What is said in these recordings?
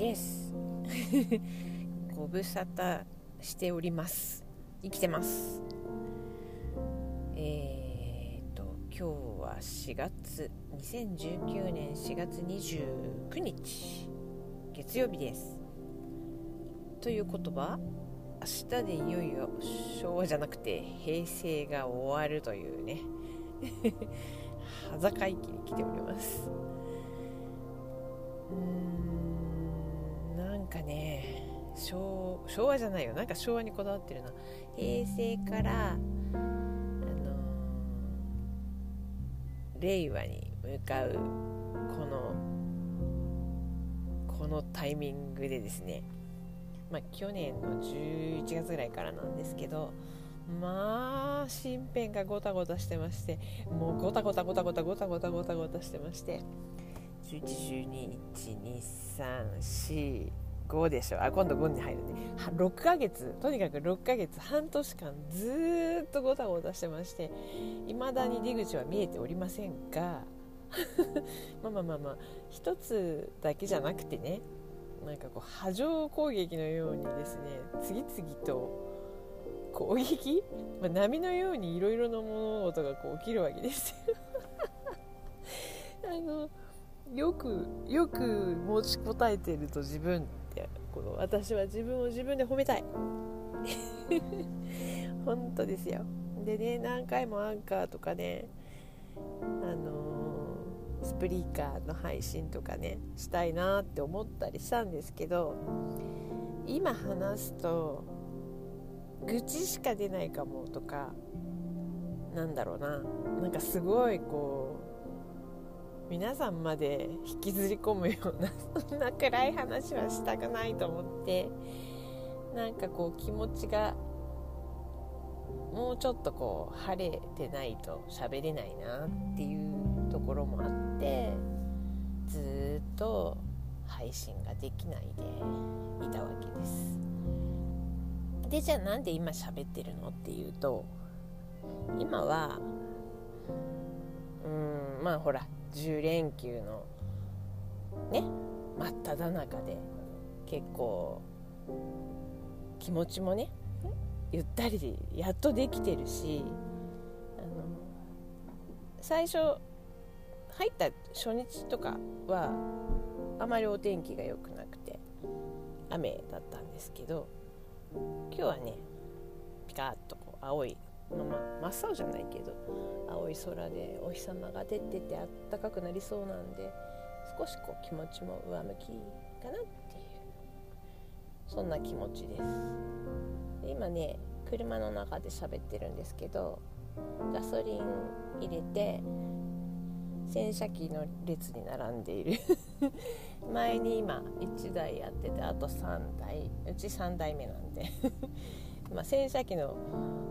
です。ご無沙汰しております。生きてます。えー、と今日は4月2019年4月29日月曜日です。ということは明日でいよいよ昭和じゃなくて平成が終わるというね。裸駅に来ております。うーん。かね昭和じゃないよ。なんか昭和にこだわってるな。平成からあのー令和に向かうこのこのタイミングでですね。まあ去年の11月ぐらいからなんですけどまあ身辺がごたごたしてましてもうごたごたごたごたごたごたごたごたしてまして11121234 5でしょ。あ今度5に入るね。6ヶ月。とにかく6ヶ月半年間ずっとごたごたしてましていまだに出口は見えておりませんが まあまあまあまあ一つだけじゃなくてねなんかこう波状攻撃のようにですね次々と攻撃、まあ、波のようにいろいろな物事がこう起きるわけですよ。あのよくよく持ちこたえてると自分ってこの私は自分を自分で褒めたい。本当ですよ。でね何回もアンカーとかねあのー、スプリーカーの配信とかねしたいなって思ったりしたんですけど今話すと愚痴しか出ないかもとかなんだろうな。なんかすごいこう皆さんまで引きずり込むような そんな暗い話はしたくないと思ってなんかこう気持ちがもうちょっとこう晴れてないと喋れないなっていうところもあってずっと配信ができないでいたわけです。でじゃあなんで今喋ってるのっていうと今はうんまあほら10連休のね真っ只中で結構気持ちもねゆったりでやっとできてるしあの最初入った初日とかはあまりお天気が良くなくて雨だったんですけど今日はねピカッとこう青いまあ、まあ、真っ青じゃないけど青い空でお日様が出ててあったかくなりそうなんで少しこう気持ちも上向きかなっていうそんな気持ちです。で今ね車の中で喋ってるんですけどガソリン入れて洗車機の列に並んでいる。前に今1台やっててあと3台。うち3台目なんで。まあ洗車機の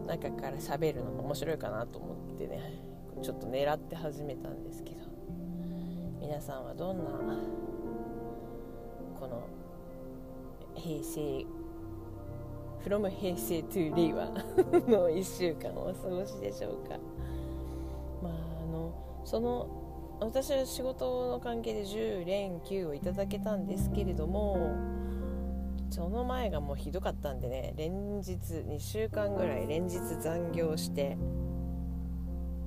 中から喋るのも面白いかなと思ってねちょっと狙って始めたんですけど皆さんはどんなこの平成 from 平成 to 令和 の1週間をお過ごしでしょうか。まああのその私は仕事の関係で10連休をいただけたんですけれどもその前がもうひどかったんでね連日2週間ぐらい連日残業して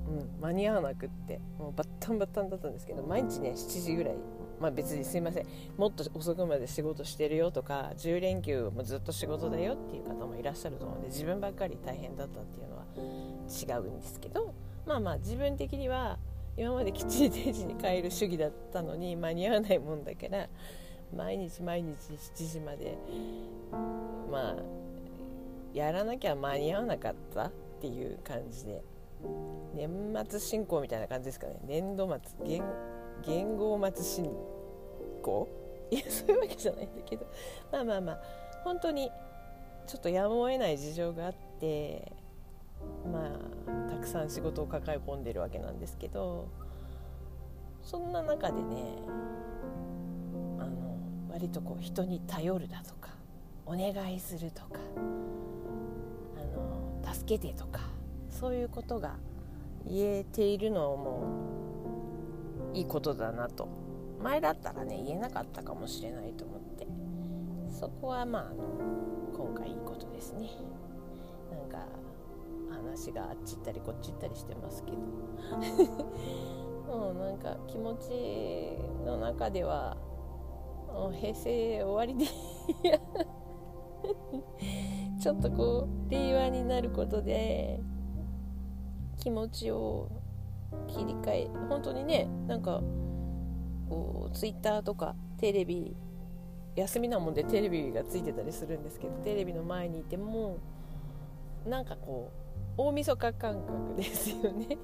うん間に合わなくってもうバッタンバッタンだったんですけど毎日ね7時ぐらいまあ別にすいませんもっと遅くまで仕事してるよとか10連休もずっと仕事だよっていう方もいらっしゃると思うんで自分ばっかり大変だったっていうのは違うんですけどまあまあ自分的には今まできっちり定時に帰る主義だったのに間に合わないもんだから毎日毎日7時までまあやらなきゃ間に合わなかったっていう感じで。年末進行みたいな感じですかね。年度末元元号末進行？いやそういうわけじゃないんだけど。まあまあまあ本当にちょっとやむを得ない事情があってまあたくさん仕事を抱え込んでるわけなんですけどそんな中でね割とこう人に頼るだとかお願いするとかあの助けてとかそういうことが言えているのもいいことだなと。前だったらね言えなかったかもしれないと思って。そこはまああの今回いいことですね。なんか話があっち行ったりこっち行ったりしてますけど。もうなんか気持ちの中では平成終わりで。ちょっとこう令和になることで気持ちを切り替え本当にねなんかこうツイッターとかテレビ休みなもんでテレビがついてたりするんですけどテレビの前にいてもなんかこう大晦日感覚ですよね。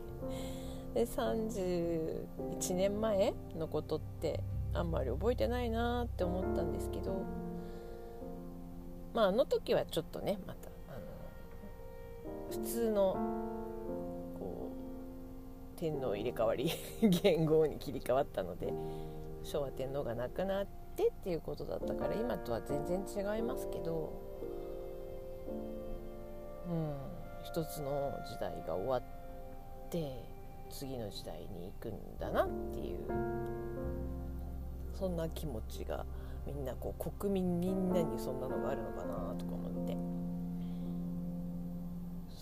で31年前のことってあんまり覚えてないなって思ったんですけどまああの時はちょっとねまたあの普通のこう天皇入れ替わり 元号に切り替わったので昭和天皇が亡くなってっていうことだったから今とは全然違いますけどうん一つの時代が終わって次の時代に行くんだなっていうそんな気持ちがみんなこう国民みんなにそんなのがあるのかなとか思って。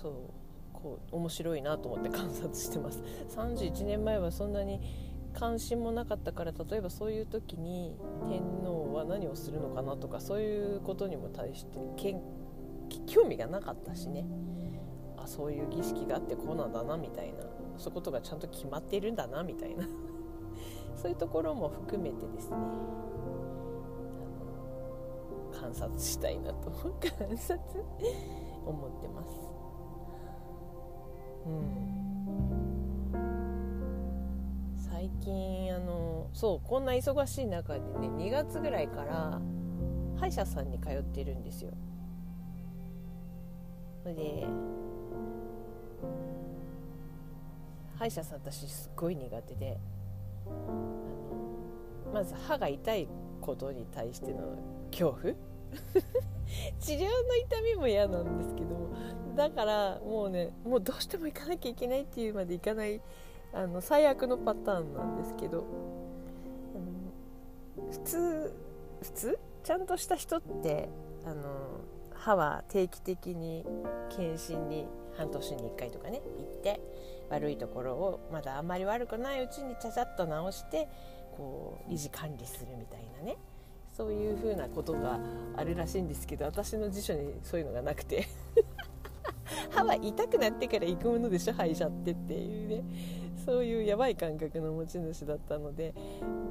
そうこう面白いなと思って観察してます。31年前はそんなに関心もなかったから例えばそういう時に天皇は何をするのかなとかそういうことにも対して興味がなかったしね。あそういう儀式があってこうなんだなみたいな。そういうことがちゃんと決まっているんだなみたいな。そういうところも含めてですね観察したいなと観察思ってます。うん。最近あのそうこんな忙しい中でね2月ぐらいから歯医者さんに通ってるんですよ。で歯医者さん私すっごい苦手で。あのまず歯が痛いことに対しての恐怖？治療の痛みも嫌なんですけどだからもうねもうどうしても行かなきゃいけないっていうまで行かないあの最悪のパターンなんですけど普通普通？ちゃんとした人ってあの歯は定期的に検診に半年に1回とかね行って悪いところをまだあんまり悪くないうちにちゃちゃっと直してこう維持管理するみたいなね。そういうふうなことがあるらしいんですけど私の辞書にそういうのがなくて。歯は痛くなってから行くものでしょ歯医者ってっていうね。そういうやばい感覚の持ち主だったので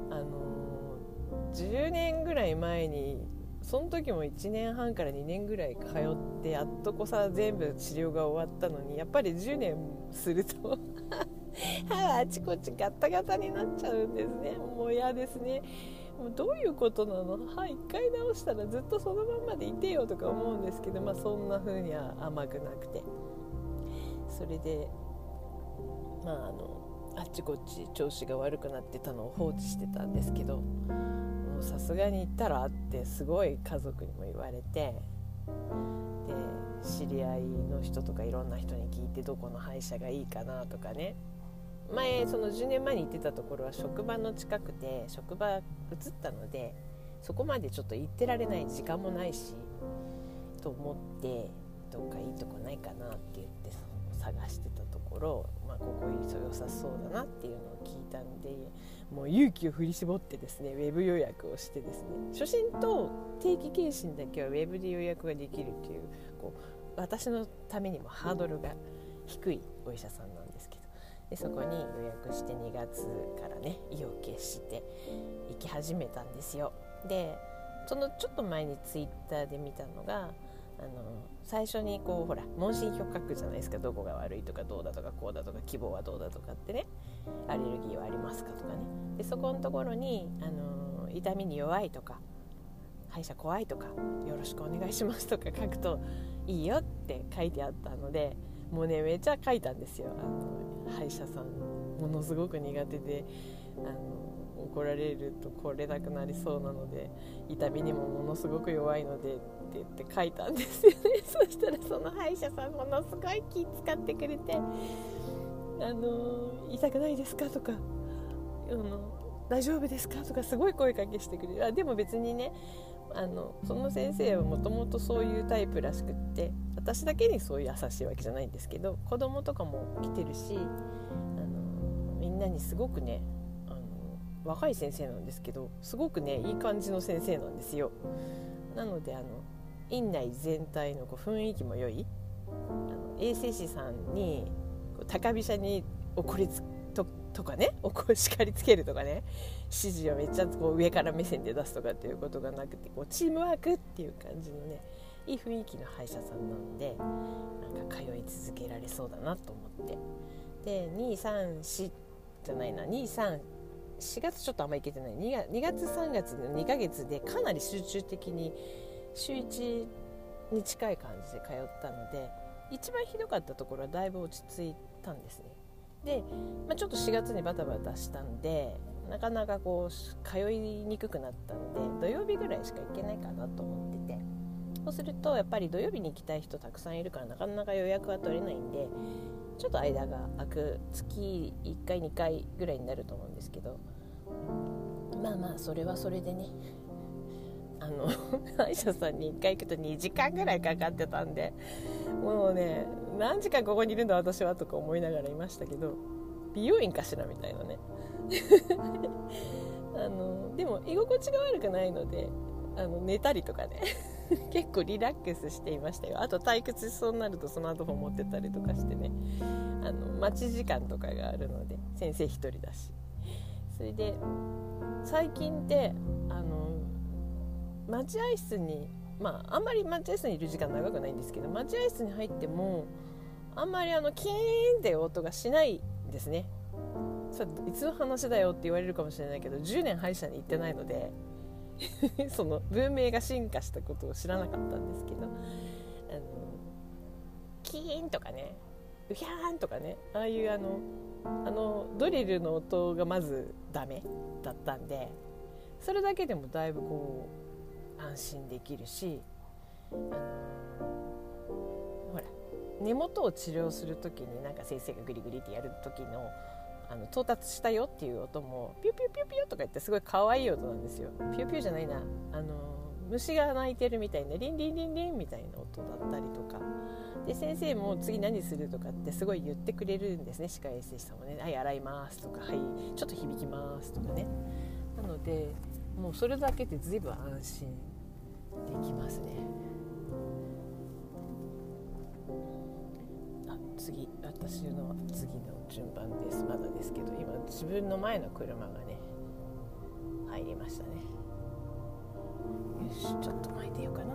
あのー、10年ぐらい前にその時も1年半から2年ぐらい通ってやっとこさ全部治療が終わったのにやっぱり10年すると 歯はあちこちガタガタになっちゃうんですね。もう嫌ですね。もうどういうことなの？歯1回直したらずっとそのままでいてよとか思うんですけどまあそんな風には甘くなくて。それでまああのあっちこっち調子が悪くなってたのを放置してたんですけどさすがに行ったらってすごい家族にも言われてで知り合いの人とかいろんな人に聞いてどこの歯医者がいいかなとかね。前その10年前に行ってたところは職場の近くで職場移ったのでそこまでちょっと行ってられない時間もないしと思ってどっかいいとこないかなって言って探してたところ、まあ、ここ良さそうだなっていうのを聞いたんでもう勇気を振り絞ってですねウェブ予約をしてですね初診と定期検診だけはウェブで予約ができるっていうこう私のためにもハードルが低いお医者さんなんですけどでそこに予約して2月からね意を決して行き始めたんですよ。でそのちょっと前にツイッターで見たのがあの最初にこうほら問診票書くじゃないですかどこが悪いとかどうだとかこうだとか希望はどうだとかってね。アレルギーはありますかとかね。でそこのところにあの痛みに弱いとか歯医者怖いとかよろしくお願いしますとか 書くといいよって書いてあったのでもうねめちゃ書いたんですよ。あの歯医者さんものすごく苦手であの怒られると来れなくなりそうなので痛みにもものすごく弱いのでって言って書いたんですよね。そしたらその歯医者さんものすごい気使ってくれて「あの痛くないですか?」とかあの大丈夫ですか?」とかすごい声かけしてくれるあでも別にねあのその先生はもともとそういうタイプらしくって私だけにそういう優しいわけじゃないんですけど子供とかも来てるしあのみんなにすごくねあの若い先生なんですけどすごくねいい感じの先生なんですよ。なのであの院内全体のこう雰囲気も良いあの衛生士さんに高飛車に怒りつととかね おこ叱りつけるとかね指示をめっちゃこう上から目線で出すとかっていうことがなくてこうチームワークっていう感じのねいい雰囲気の歯医者さんなのでなんか通い続けられそうだなと思って。で234じゃないな234月ちょっとあんま行けてない。2, 月2月3月の2ヶ月でかなり集中的に週1に近い感じで通ったので一番ひどかったところはだいぶ落ち着いたんですね。で、まあ、ちょっと4月にバタバタしたんでなかなかこう通いにくくなったので土曜日ぐらいしか行けないかなと思ってて。そうするとやっぱり土曜日に行きたい人たくさんいるからなかなか予約は取れないんでちょっと間が空く月1回2回ぐらいになると思うんですけど。まあまあそれはそれでね。あの 歯医者さんに1回行くと2時間ぐらいかかってたんでもうね何時間ここにいるんだ私はとか思いながらいましたけど美容院かしらみたいなね。あのでも居心地が悪くないのであの寝たりとかね。結構リラックスしていましたよ。あと退屈しそうになるとスマートフォン持ってたりとかしてね。あの待ち時間とかがあるので先生1人だし。それで最近ってあの待合室にまああんまり待合室にいる時間長くないんですけど待合室に入ってもあんまりあのキーンって音がしないんですね。それいつの話だよって言われるかもしれないけど10年歯医者に行ってないので その文明が進化したことを知らなかったんですけどあのキーンとかねウヒャーンとかねああいうあのあのドリルの音がまずダメだったんでそれだけでもだいぶこう安心できるしあのほら根元を治療する時になんか先生がグリグリってやる時のあの到達したよっていう音もピュピュピュピュとか言ってすごい可愛い音なんですよ。ピュピュじゃないな。あの虫が鳴いてるみたいなリンリンリンリンみたいな音だったりとか。で先生も次何するとかってすごい言ってくれるんですね。歯科衛生士さんもね「はい洗います」とか「はいちょっと響きます」とかね。なのでもうそれだけで随分安心できますね。あ次。私の次の順番です。まだですけど今自分の前の車がね入りましたね。よしちょっと巻いてようかな。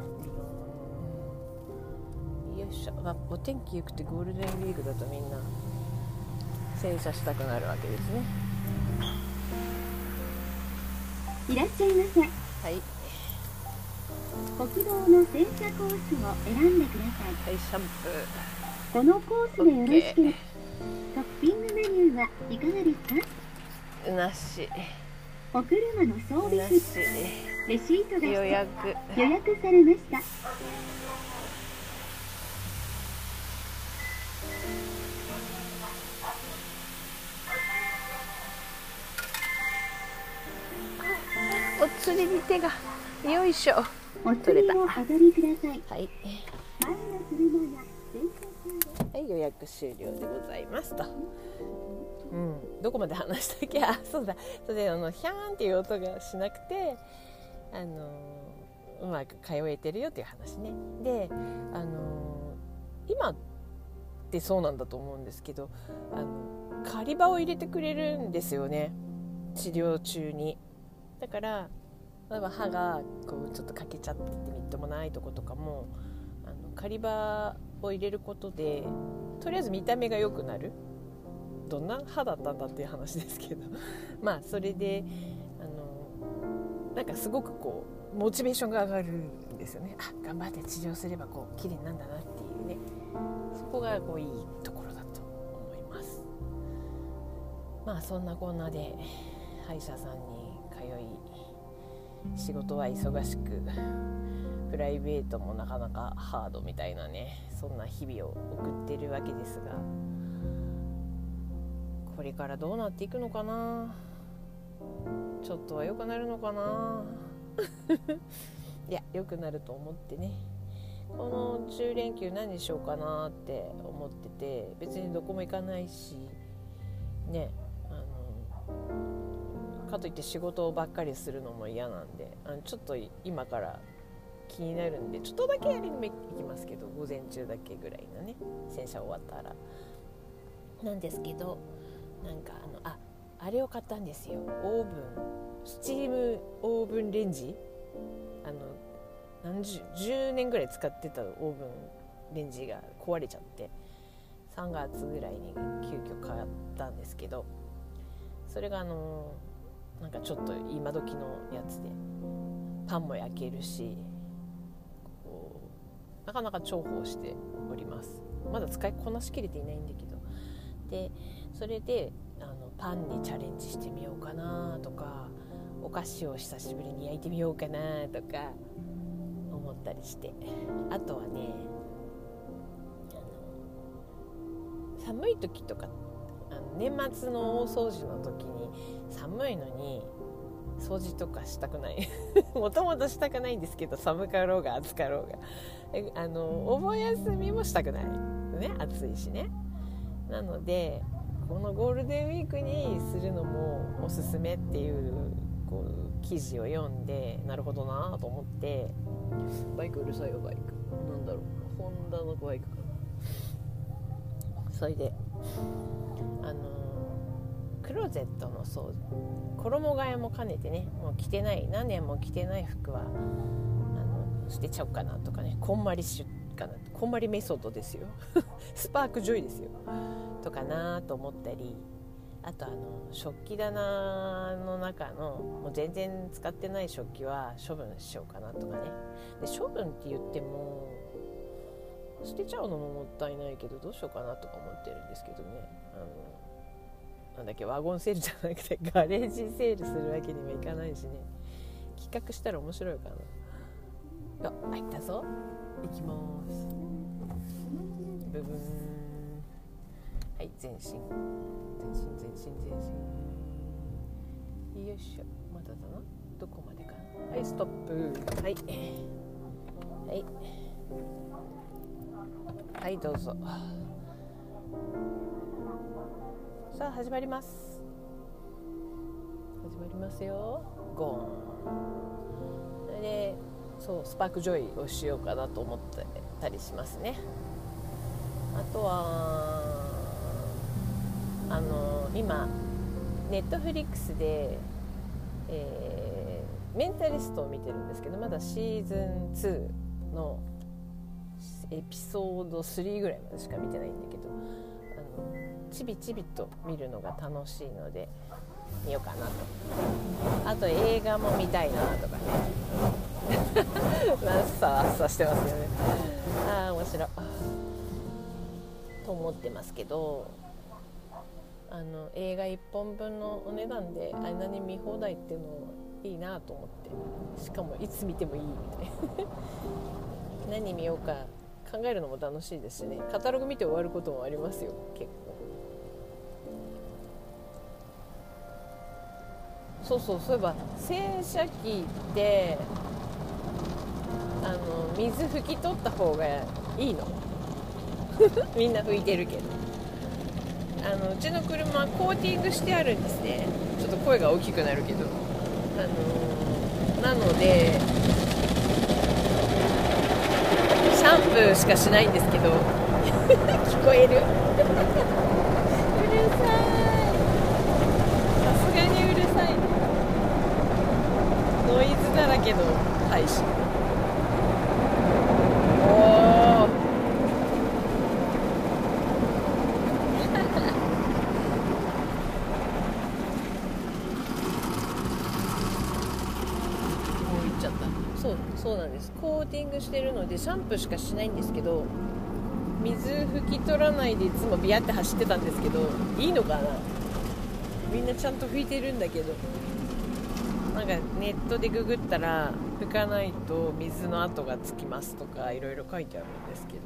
よいしょ、あ、お天気良くてゴールデンウィークだとみんな洗車したくなるわけですね。いらっしゃいませ。はい。国道の洗車コースを選んでください。はいシャンプこのコースでよろしければトッピングメニューはいかがですか？ーなし。お車の装備レシートが予約。予約されましたお釣りに手がよいしょ。お釣りをお取りください。はい。はい、予約終了でございますと。うん、どこまで話したっけ？あそうだ。それであのヒャーンっていう音がしなくてあのうまく通えてるよっていう話ね。であの今ってそうなんだと思うんですけどあの狩り場を入れてくれるんですよね。治療中にだから例えば歯がこうちょっと欠けちゃっててみっともないとことかもあの狩り場を入れることでとりあえず見た目が良くなる。どんな歯だったんだっていう話ですけど。まあそれであのなんかすごくこうモチベーションが上がるんですよね。あ頑張って治療すればこう綺麗なんだなっていうね。そこがこういいところだと思います。まあそんなこんなで歯医者さんに通い仕事は忙しくプライベートもなかなかハードみたいなねそんな日々を送ってるわけですがこれからどうなっていくのかな？ちょっとは良くなるのかな？いや良くなると思ってね。この10連休何しようかなって思ってて別にどこも行かないしね。かといって仕事ばっかりするのも嫌なんであのちょっと今から気になるんでちょっとだけやりに行きますけど午前中だけぐらいのね洗車終わったら。なんですけどなんかあのああれを買ったんですよ。オーブンスチームオーブンレンジ？あの何十10年ぐらい使ってたオーブンレンジが壊れちゃって。3月ぐらいに急遽買ったんですけどそれがあのなんかちょっと今時のやつで。パンも焼けるしこうなかなか重宝しております。まだ使いこなしきれていないんだけど。でそれであのパンにチャレンジしてみようかなとかお菓子を久しぶりに焼いてみようかなとか思ったりして。あとはね寒い時とかあの年末の大掃除の時に寒いのに掃除とかしたくない。もともとしたくないんですけど寒かろうが暑かろうが。あのお盆休みもしたくない。ね暑いしね。なのでこのゴールデンウィークにするのもおすすめっていうこう記事を読んでなるほどなと思って。バイクうるさいよバイク。なんだろう。ホンダのバイクかな。それであのクローゼットの掃除衣替えも兼ねてねもう着てない何年も着てない服はあの捨てちゃおうかなとかねこんまりしかなこんまりメソッドですよ。スパークジョイですよ。とかなと思ったりあとあの食器棚の中のもう全然使ってない食器は処分しようかなとかね。で処分って言っても捨てちゃうのももったいないけどどうしようかなとか思ってるんですけどね。あのなんだっけワゴンセールじゃなくてガレージセールするわけにもいかないしね。企画したら面白いかなあ入ったぞ。行きます。ブブン。はい前進。前進前進前進。よいしょ。まだだな。どこまでかな。はいストップ。はい。はい。はいどうぞさあ始まります。始まりますよ。ゴーン。それでそうスパークジョイをしようかなと思ってたりしますね。あとはあの今ネットフリックスで、えー、メンタリストを見てるんですけどまだシーズン2のエピソード3ぐらいまでしか見てないんだけどちびちびと見るのが楽しいので見ようかなと。あと映画も見たいなとかね。な んさわさしてますよね。ああ面白い。と思ってますけどあの映画1本分のお値段であんなに見放題っていうのいいなと思って。しかもいつ見てもいい。みたいな何見ようか考えるのも楽しいですしね。カタログ見て終わることもありますよ。結構。そうそうそういえば洗車機ってあの水拭き取った方がいいの？みんな拭いてるけど。あのうちの車コーティングしてあるんですね。ちょっと声が大きくなるけど。あのなのでシャンプーしかしないんですけど。聞こえるうるさいさすがにうるさいノイズだらけの配信おおそうそうなんです。コーティングしてるのでシャンプーしかしないんですけど水拭き取らないでいつもビヤって走ってたんですけどいいのかな。みんなちゃんと拭いてるんだけど。ネットでググったら拭かないと水の跡がつきますとかいろいろ書いてあるんですけどね。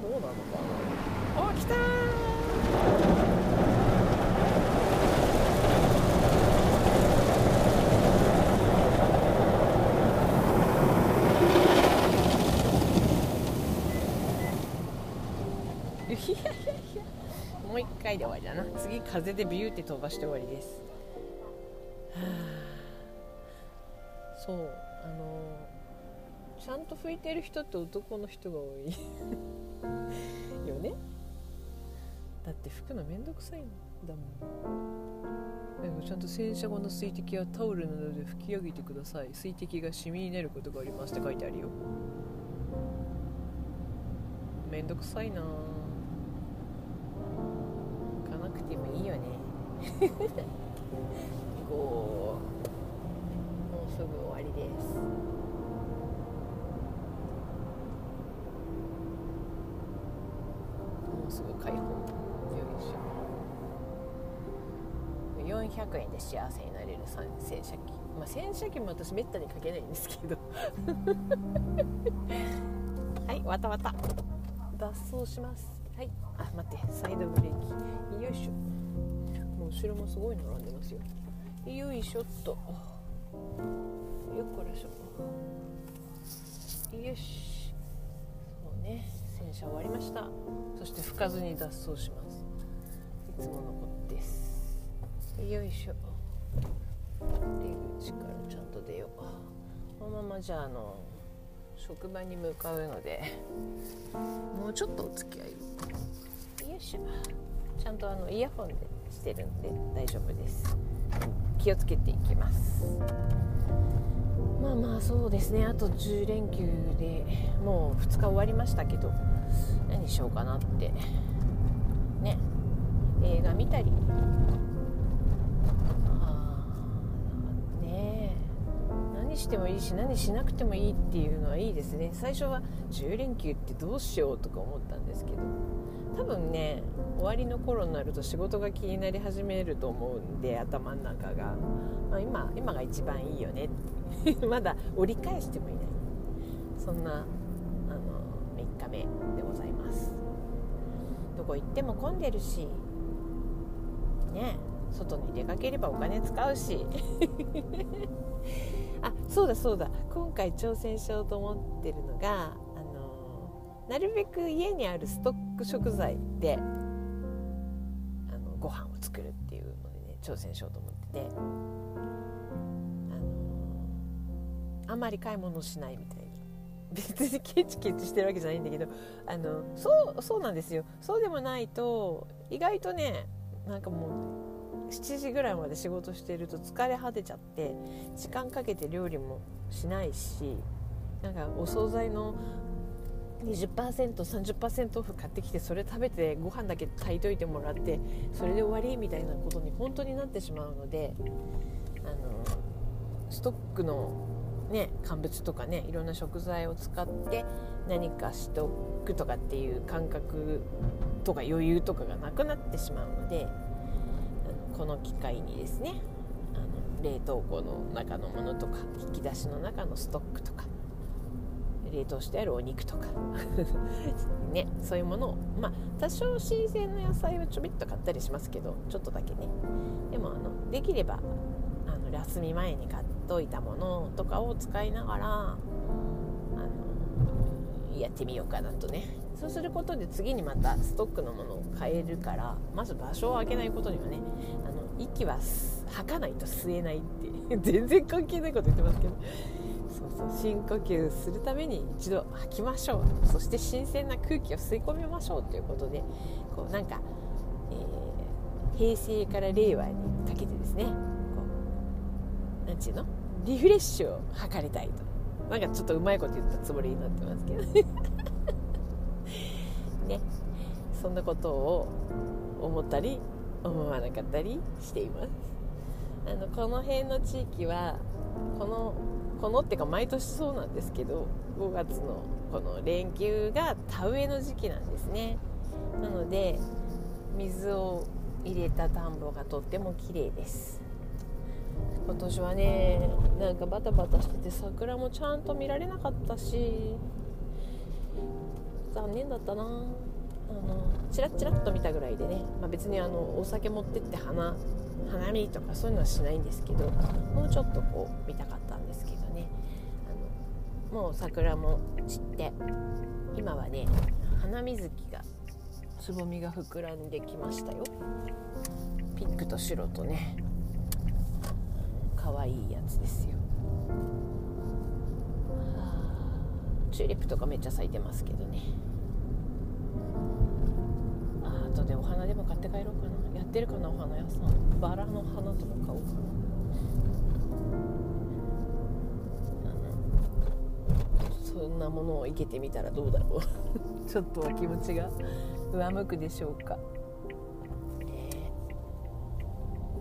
どうなのかな。おきたいやいやいやもう一回で終わりだな。次風でビューって飛ばして終わりです。はあ。そうあのちゃんと拭いてる人って男の人が多い。よね。だって拭くのめんどくさいんだもん。でもちゃんと洗車後の水滴はタオルなどで拭き上げてください。水滴がシミになることがありますって書いてあるよ。めんどくさいな。行かなくてもいいよね。こうもうすぐ終わです。もうすぐ開放よいしょ。400円で幸せになれる洗車機。まあ洗車機も私めったにかけないんですけど。はいわたわた。脱走します。はい。あ待ってサイドブレーキ。よいしょ。もう後ろもすごい並んでますよ。よいしょっとよっこらしょ。よしそうね洗車終わりましたそして拭かずに脱走します。いつものことですよいしょ出口からちゃんと出よう。このままじゃああの職場に向かうのでもうちょっとお付き合いをよいしょちゃんとあのイヤホンでしてるんで大丈夫です。気をつけていきます。まあまあそうですね。あと10連休でもう2日終わりましたけど何しようかなって。ね。映画見たり。何してもいいし何しなくてもいいっていうのはいいですね。最初は10連休ってどうしようとか思ったんですけど。多分ね終わりの頃になると仕事が気になり始めると思うんで頭の中が、まあ、今今が一番いいよね。まだ折り返してもいない。そんなあの3日目でございます。どこ行っても混んでるし。ね。外に出かければお金使うし。あそうだそうだ。今回挑戦しようと思ってるのがあのなるべく家にあるストック食材であのご飯を作るっていうのでね挑戦しようと思ってて。あのあんまり買い物しないみたいな。別にケチケチしてるわけじゃないんだけどあのそうそうなんですよ。そうでもないと意外とねなんかもう7時ぐらいまで仕事してると疲れ果てちゃって時間かけて料理もしないしなんかお惣菜の 20%30% オフ買ってきてそれ食べてご飯だけ炊いといてもらってそれで終わりみたいなことに本当になってしまうのであのストックの、ね、乾物とかねいろんな食材を使って何かしとくとかっていう感覚とか余裕とかがなくなってしまうのでこの機会にですねあの冷凍庫の中のものとか引き出しの中のストックとか冷凍してあるお肉とか。ねそういうものをまあ多少新鮮な野菜をちょびっと買ったりしますけどちょっとだけね。でもあのできればあの休み前に買っといたものとかを使いながらあのやってみようかなとね。そうすることで次にまたストックのものを買えるからまず場所を空けないことにはねあの息は吐かないと吸えないって 全然関係ないこと言ってますけど。そう深呼吸するために一度吐きましょう。そして新鮮な空気を吸い込みましょうということでこうなんか、えー、平成から令和にかけてですねこうなんちゅうの？リフレッシュを図りたいと。なんかちょっとうまいこと言ったつもりになってますけどね。そんなことを思ったり思わなかったりしています。あのこの辺の地域はこのこのってか毎年そうなんですけど5月のこの連休が田植えの時期なんですね。なので水を入れた田んぼがとっても綺麗です。今年はねなんかバタバタしてて桜もちゃんと見られなかったし残念だったな。あのチラッチラッと見たぐらいでね、まあ、別にあのお酒持ってって花花見とかそういうのはしないんですけどもうちょっとこう見たかった。もう桜も散って今はね花水木がつぼみが膨らんできましたよ。ピンクと白とね。可愛いやつですよ。チューリップとかめっちゃ咲いてますけどね。ああとでお花でも買って帰ろうかな。やってるかなお花屋さん。バラの花とか買おうかな。なものを生けてみたらどうだろう。ちょっとは気持ちが上向くでしょうか、ね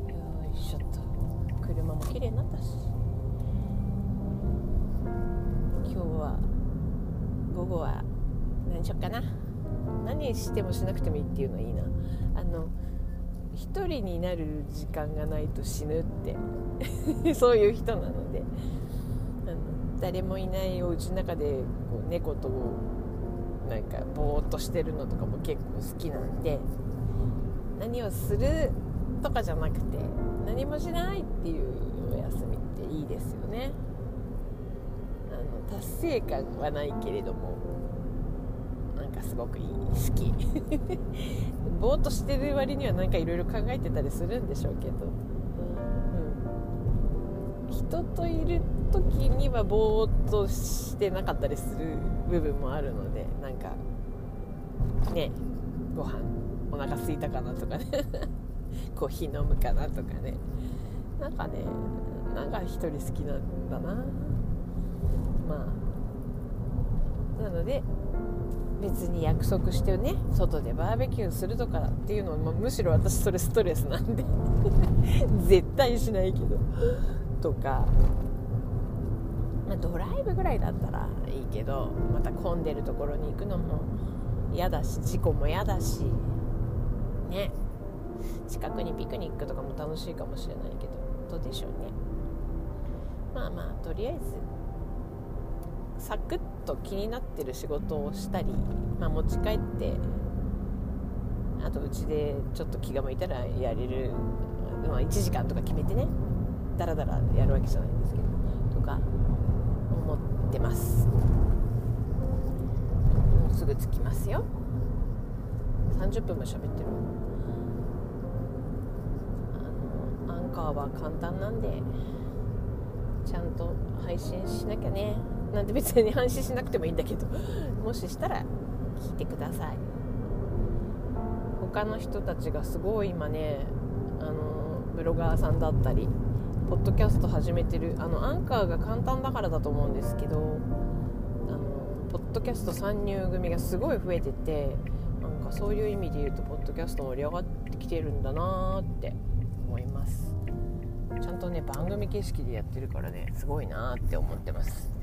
よいしょっと。車も綺麗になったし。今日は午後は何しよっかな。何してもしなくてもいいっていうのはいいな。あの一人になる時間がないと死ぬって。そういう人なので誰もいないお家の中でこう猫となんかぼーっとしてるのとかも結構好きなんで何をするとかじゃなくて何もしないっていうお休みっていいですよね。あの達成感はないけれどもなんかすごくいい好き。ぼーっとしてる割にはなんかいろいろ考えてたりするんでしょうけど、人といる時にはぼーっとしてなかったりする部分もあるのでなんかねご飯お腹空いたかなとかね。コーヒー飲むかなとかね。なんかねなんか一人好きなんだな。まあなので別に約束してね外でバーベキューするとかっていうのは、ま、むしろ私それストレスなんで。絶対しないけど。とか、まあ、ドライブぐらいだったらいいけどまた混んでるところに行くのも嫌だし事故も嫌だしね。近くにピクニックとかも楽しいかもしれないけどどうでしょうね。まあまあとりあえずサクッと気になってる仕事をしたり、まあ、持ち帰ってあとうちでちょっと気が向いたらやれる、まあ、1時間とか決めてね。ダラダラやるわけじゃないんですけどとか思ってます。もうすぐ着きますよ。30分も喋ってる。あのアンカーは簡単なんでちゃんと配信しなきゃね。なんて別に配信しなくてもいいんだけどもししたら聞いてください。他の人たちがすごい今ねあのブロガーさんだったりポッドキャスト始めてるあのアンカーが簡単だからだと思うんですけどあのポッドキャスト参入組がすごい増えててなんかそういう意味で言うとポッドキャスト盛り上がってきてるんだなーって思います。ちゃんとね番組形式でやってるからねすごいなーって思ってます。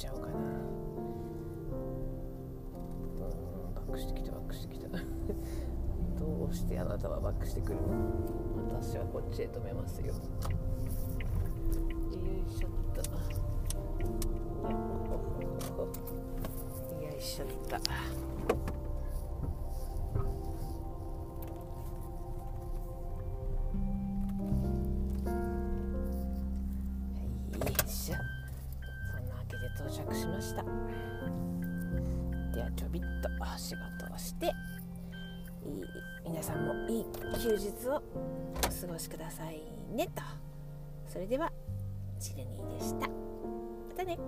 ちゃうかな。うんバックしてきたバックしてきた。どうしてあなたはバックしてくるの？私はこっちへ止めますよ。もいい休日をお過ごしくださいねと。それではチルニーでした。またね。